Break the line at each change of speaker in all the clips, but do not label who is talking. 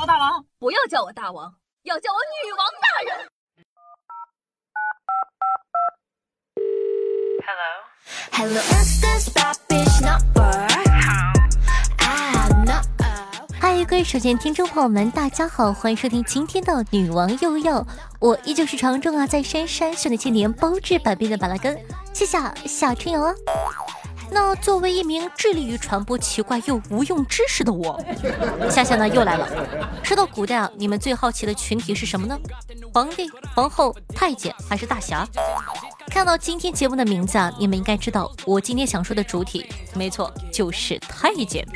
我大王，
不要叫我大王，要叫我女王大人。
Hello, is this bad bitch number? Ah, no.
嗨，各位手机听众朋友们，大家好，欢迎收听今天的女王又要，我依旧是常驻啊在深山训练千年包治百病的板蓝根，谢谢夏春瑶啊。那作为一名致力于传播奇怪又无用知识的我，夏夏呢又来了。说到古代啊，你们最好奇的群体是什么呢？皇帝、皇后、太监还是大侠？看到今天节目的名字啊，你们应该知道我今天想说的主体，没错，就是太监。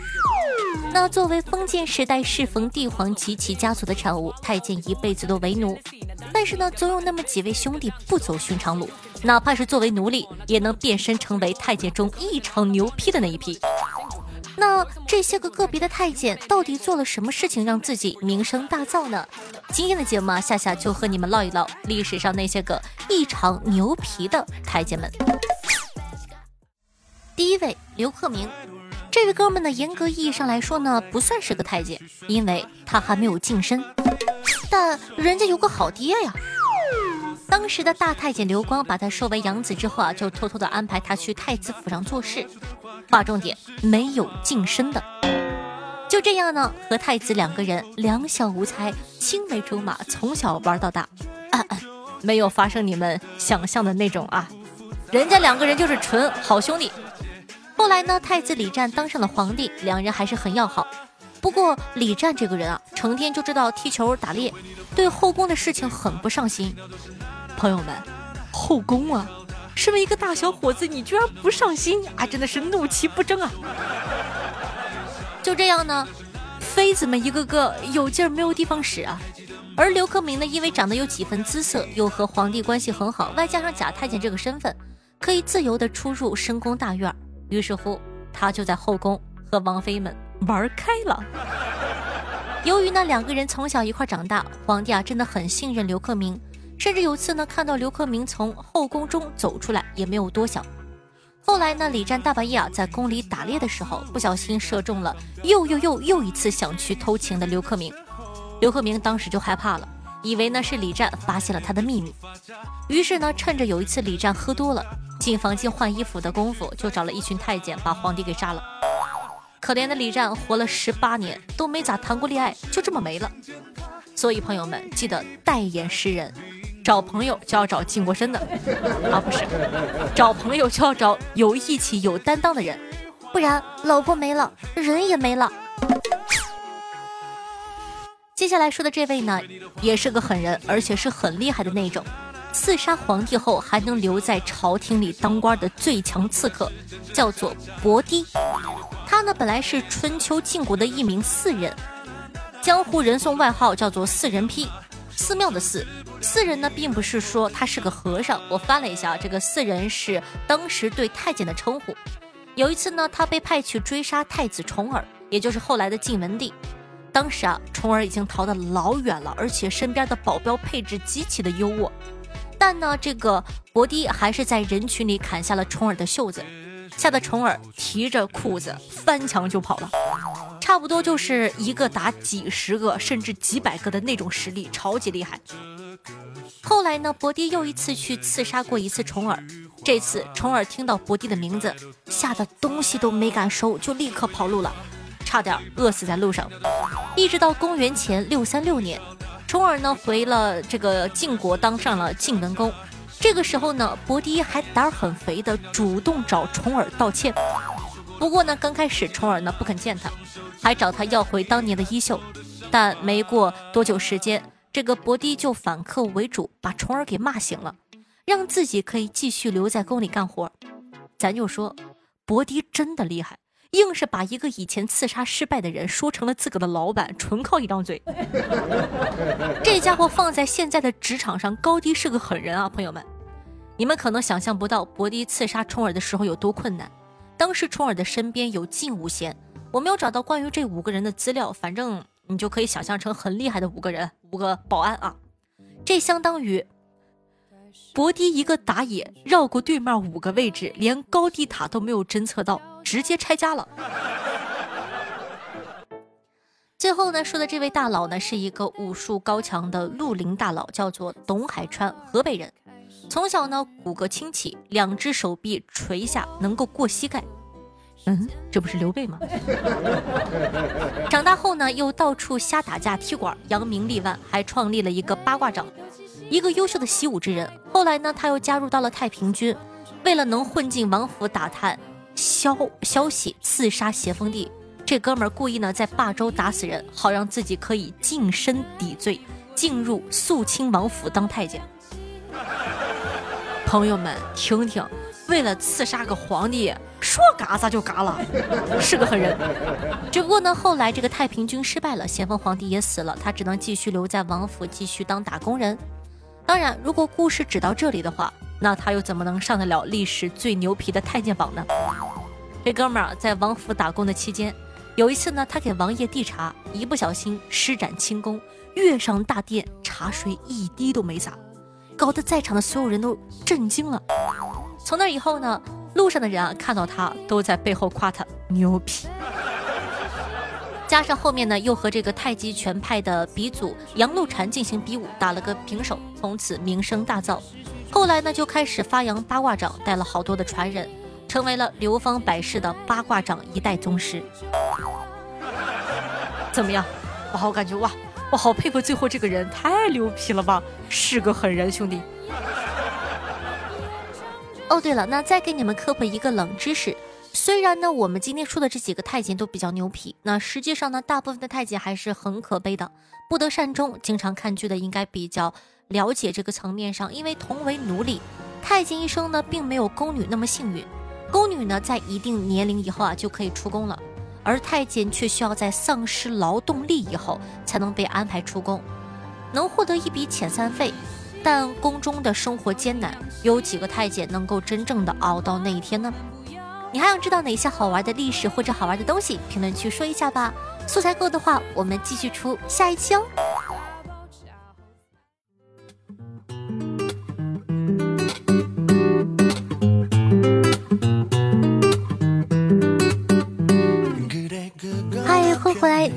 那作为封建时代适逢帝皇及其家族的产物，太监一辈子都为奴。但是呢，总有那么几位兄弟不走寻常路，哪怕是作为奴隶，也能变身成为太监中异常牛批的那一批。那这些个个别的太监到底做了什么事情让自己名声大噪呢？今天的节目啊，夏夏就和你们唠一唠历史上那些个异常牛皮的太监们。第一位，刘克明。这位哥们呢，严格意义上来说呢，不算是个太监，因为他还没有晋升。但人家有个好爹呀！当时的大太监刘光把他收为养子之后啊，就偷偷的安排他去太子府上做事。划重点，没有晋升的。就这样呢，和太子两个人两小无猜，青梅竹马，从小玩到大。没有发生你们想象的那种啊，人家两个人就是纯好兄弟。后来呢，太子李战当上了皇帝，两人还是很要好。不过李战这个人啊，成天就知道踢球打猎，对后宫的事情很不上心。朋友们，后宫啊，身为一个大小伙子，你居然不上心啊，真的是怒其不争啊！就这样呢，妃子们一个个有劲儿没有地方使啊。而刘克明呢，因为长得有几分姿色，又和皇帝关系很好，外加上假太监这个身份，可以自由的出入深宫大院。于是乎，他就在后宫和王妃们玩开了。由于呢两个人从小一块长大，皇帝啊真的很信任刘克明，甚至有次呢看到刘克明从后宫中走出来，也没有多想。后来呢，李战大半夜啊在宫里打猎的时候，不小心射中了又又又又一次想去偷情的刘克明。刘克明当时就害怕了，以为呢是李战发现了他的秘密，于是呢趁着有一次李战喝多了。进房间换衣服的功夫，就找了一群太监把皇帝给杀了。可怜的李战活了十八年，都没咋谈过恋爱，就这么没了。所以朋友们记得代言诗人，找朋友就要找靖国深的啊，不是，找朋友就要找有义气、有担当的人，不然老婆没了，人也没了。接下来说的这位呢，也是个狠人，而且是很厉害的那种。刺杀皇帝后还能留在朝廷里当官的最强刺客，叫做伯堤。他呢本来是春秋晋国的一名士人，江湖人送外号叫做“四人批”，寺庙的寺。四人呢并不是说他是个和尚，我翻了一下，这个四人是当时对太监的称呼。有一次呢，他被派去追杀太子重耳，也就是后来的晋文帝。当时啊，重耳已经逃得老远了，而且身边的保镖配置极其的优渥。但呢，这个伯迪还是在人群里砍下了重耳的袖子，吓得重耳提着裤子翻墙就跑了，差不多就是一个打几十个甚至几百个的那种实力，超级厉害。后来呢，伯迪又一次去刺杀过一次重耳，这次重耳听到伯迪的名字，吓得东西都没敢收，就立刻跑路了，差点饿死在路上。一直到公元前六三六年。重耳呢回了这个晋国，当上了晋文公。这个时候呢，伯迪还胆儿很肥的主动找重耳道歉。不过呢，刚开始重耳呢不肯见他，还找他要回当年的衣袖。但没过多久时间，这个伯迪就反客为主，把重耳给骂醒了，让自己可以继续留在宫里干活。咱就说，伯迪真的厉害。硬是把一个以前刺杀失败的人说成了自个的老板，纯靠一张嘴。这家伙放在现在的职场上，高低是个狠人啊，朋友们，你们可能想象不到伯迪刺杀冲耳的时候有多困难。当时冲耳的身边有近五贤，我没有找到关于这五个人的资料，反正你就可以想象成很厉害的五个人，五个保安啊。这相当于博迪一个打野绕过对面五个位置，连高地塔都没有侦测到。直接拆家了。最后呢，说的这位大佬呢，是一个武术高强的绿林大佬，叫做董海川，河北人。从小呢，骨骼清奇，两只手臂垂下能够过膝盖。嗯，这不是刘备吗？长大后呢，又到处瞎打架踢馆，扬名立万，还创立了一个八卦掌，一个优秀的习武之人。后来呢，他又加入到了太平军，为了能混进王府打探消消息，刺杀咸丰帝。这哥们儿故意呢在霸州打死人，好让自己可以净身抵罪，进入肃亲王府当太监。朋友们，听听，为了刺杀个皇帝，说嘎咋就嘎了，是个狠人。只不过呢，后来这个太平军失败了，咸丰皇帝也死了，他只能继续留在王府，继续当打工人。当然，如果故事只到这里的话，那他又怎么能上得了历史最牛皮的太监榜呢？这哥们儿在王府打工的期间。有一次呢，他给王爷递茶，一不小心施展轻功，跃上大殿，茶水一滴都没洒，搞得在场的所有人都震惊了。从那以后呢，路上的人啊看到他都在背后夸他牛皮。加上后面呢，又和这个太极拳派的鼻祖杨露禅进行比武，打了个平手，从此名声大噪。后来呢，就开始发扬八卦掌，带了好多的传人。成为了流芳百世的八卦掌一代宗师。怎么样？我好感觉哇，我好佩服最后这个人，太牛皮了吧，是个狠人，兄弟。哦，对了，那再给你们科普一个冷知识。虽然呢，我们今天说的这几个太监都比较牛皮，那实际上呢，大部分的太监还是很可悲的，不得善终。经常看剧的应该比较了解这个层面上，因为同为奴隶，太监一生呢，并没有宫女那么幸运。宫女呢，在一定年龄以后啊，就可以出宫了，而太监却需要在丧失劳动力以后才能被安排出宫，能获得一笔遣散费。但宫中的生活艰难，有几个太监能够真正的熬到那一天呢？你还想知道哪些好玩的历史或者好玩的东西？评论区说一下吧。素材够的话，我们继续出下一期哦。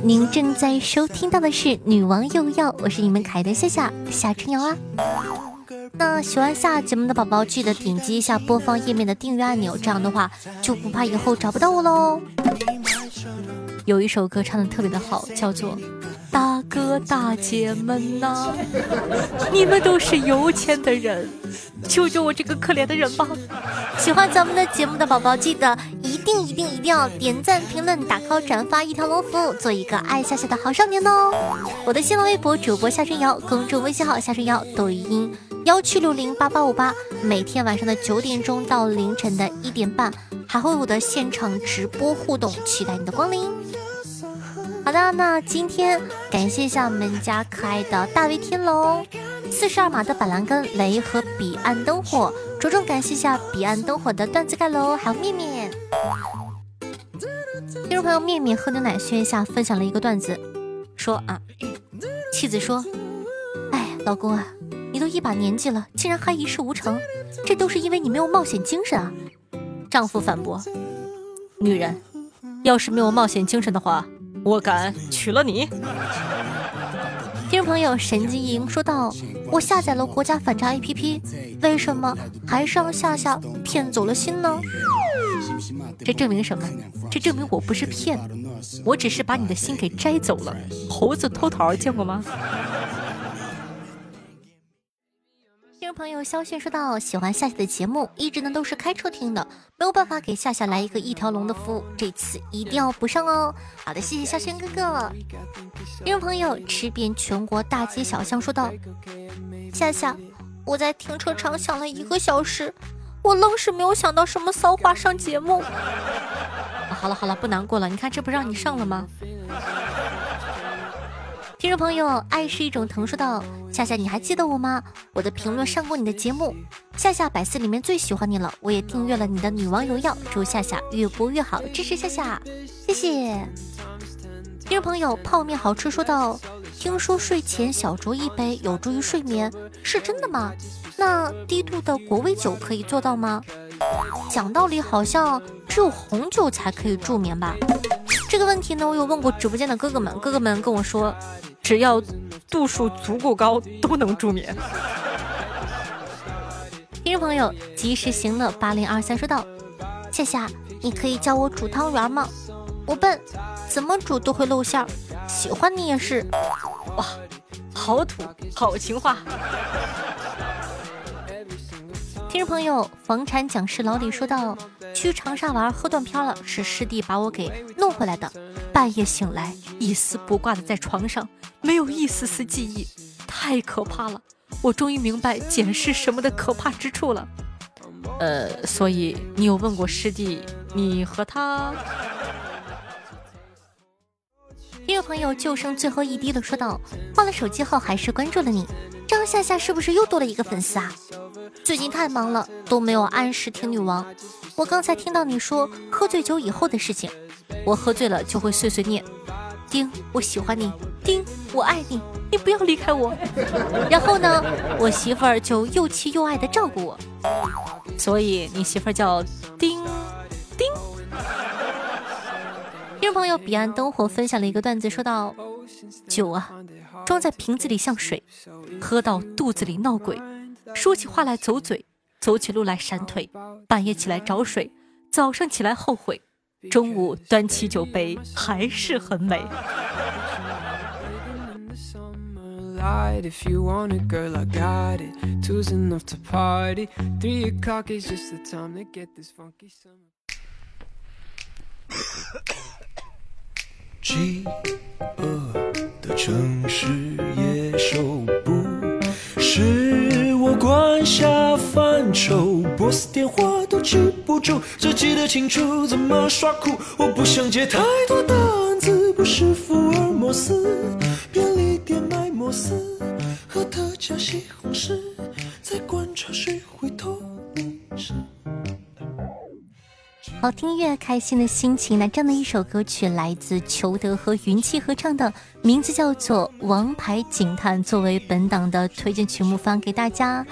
您正在收听到的是《女王又要》，我是你们可爱的夏夏夏春瑶啊。那喜欢下节目的宝宝，记得点击一下播放页面的订阅按钮，这样的话就不怕以后找不到我喽。有一首歌唱的特别的好，叫做。大哥大姐们呐，你们都是有钱的人，救救我这个可怜的人吧！喜欢咱们的节目的宝宝，记得一定一定定要点赞、评论、打 call、转发一条龙服务，做一个爱夏夏的好少年哦！我的新浪微博主播夏春瑶，公众微信号夏春瑶，抖音幺七六零八八五八，每天晚上的九点钟到凌晨的一点半，还会有我的现场直播互动，期待你的光临。好的，那今天感谢一下我们家可爱的大卫天龙、四十二码的板蓝根雷和彼岸灯火，着重感谢一下彼岸灯火的段子盖楼，还有面面。听众朋友面面喝牛奶炫一下，分享了一个段子，说啊，妻子说，哎，老公啊，你都一把年纪了，竟然还一事无成，这都是因为你没有冒险精神啊。丈夫反驳，女人要是没有冒险精神的话。我敢娶了你，听众朋友神经营说道：“我下载了国家反诈 APP，为什么还是让夏夏骗走了心呢？这证明什么？这证明我不是骗，我只是把你的心给摘走了。猴子偷桃见过吗？”听众朋友，肖迅说到喜欢夏夏的节目，一直呢都是开车听的，没有办法给夏夏来一个一条龙的服务，这次一定要补上哦。好的，谢谢肖轩哥哥。听众朋友，吃遍全国大街小巷说道：夏夏，我在停车场想了一个小时，我愣是没有想到什么骚话上节目。好了好了，不难过了，你看这不让你上了吗？听众朋友，爱是一种疼，说道：夏夏，你还记得我吗？我的评论上过你的节目，夏夏百思里面最喜欢你了，我也订阅了你的女王荣耀，祝夏夏越播越好，支持夏夏，谢谢。听众朋友，泡面好吃，说道：听说睡前小酌一杯有助于睡眠，是真的吗？那低度的果味酒可以做到吗？讲道理，好像只有红酒才可以助眠吧。这个问题呢，我有问过直播间的哥哥们，哥哥们跟我说，只要度数足够高，都能助眠。听众朋友，及时行乐八零二三说道：夏夏，你可以教我煮汤圆吗？我笨，怎么煮都会露馅儿。喜欢你也是，哇，好土，好情话。听众朋友，房产讲师老李说道：“去长沙玩，喝断片了，是师弟把我给弄回来的。半夜醒来，一丝不挂的在床上，没有一丝丝记忆，太可怕了。我终于明白捡是什么的可怕之处了。呃，所以你有问过师弟，你和他？听众朋友，就剩最后一滴了，说道：换了手机号，还是关注了你。张夏夏是不是又多了一个粉丝啊？”最近太忙了，都没有按时听女王。我刚才听到你说喝醉酒以后的事情，我喝醉了就会碎碎念：丁，我喜欢你；丁，我爱你，你不要离开我。然后呢，我媳妇儿就又气又爱的照顾我。所以你媳妇儿叫丁丁。听众朋友，彼岸灯火分享了一个段子，说到酒啊，装在瓶子里像水，喝到肚子里闹鬼。说起话来走嘴，走起路来闪腿，半夜起来找水，早上起来后悔，中午端起酒杯还是很美。饥饿的城市野兽下饭抽，波斯电话都记不住，只记得清楚怎么耍酷。我不想接太多的案子，不是福尔摩斯。便利店卖摩斯和特价西红柿，在观察谁会偷你吃。好听音乐，开心的心情。那这样的一首歌曲来自裘德和云气合唱的，名字叫做《王牌警探》，作为本档的推荐曲目放给大家。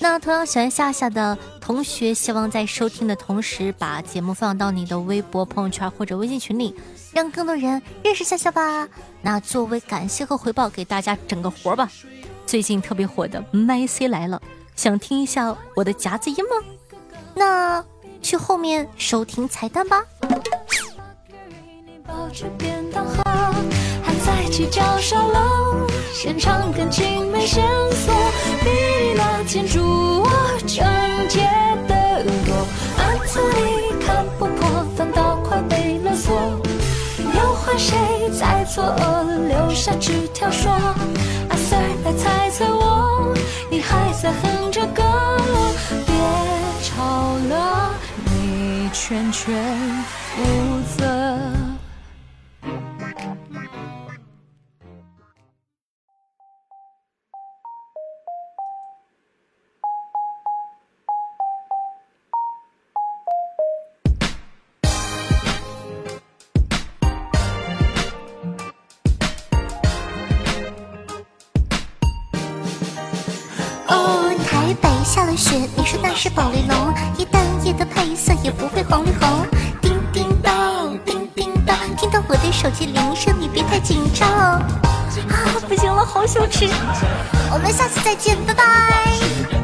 那同样喜欢夏夏的同学，希望在收听的同时，把节目放到你的微博、朋友圈或者微信群里，让更多人认识夏夏吧。那作为感谢和回报，给大家整个活吧。最近特别火的《麦 C 来了》，想听一下我的夹子音吗？那。去后面收听彩蛋吧。还在计较烧楼，现场感情没线索，牵住我整洁的多。案子里看不破，反倒快被勒索。又换谁在作恶，留下纸条说阿 Sir 来猜猜我，你还在哼着歌，别吵了。全权负
你说那是宝丽龙，一旦。的配色也不会黄绿红。叮叮当，叮叮当，听到我的手机铃声，你别太紧张。啊，不行了，好羞耻。我们下次再见，拜拜。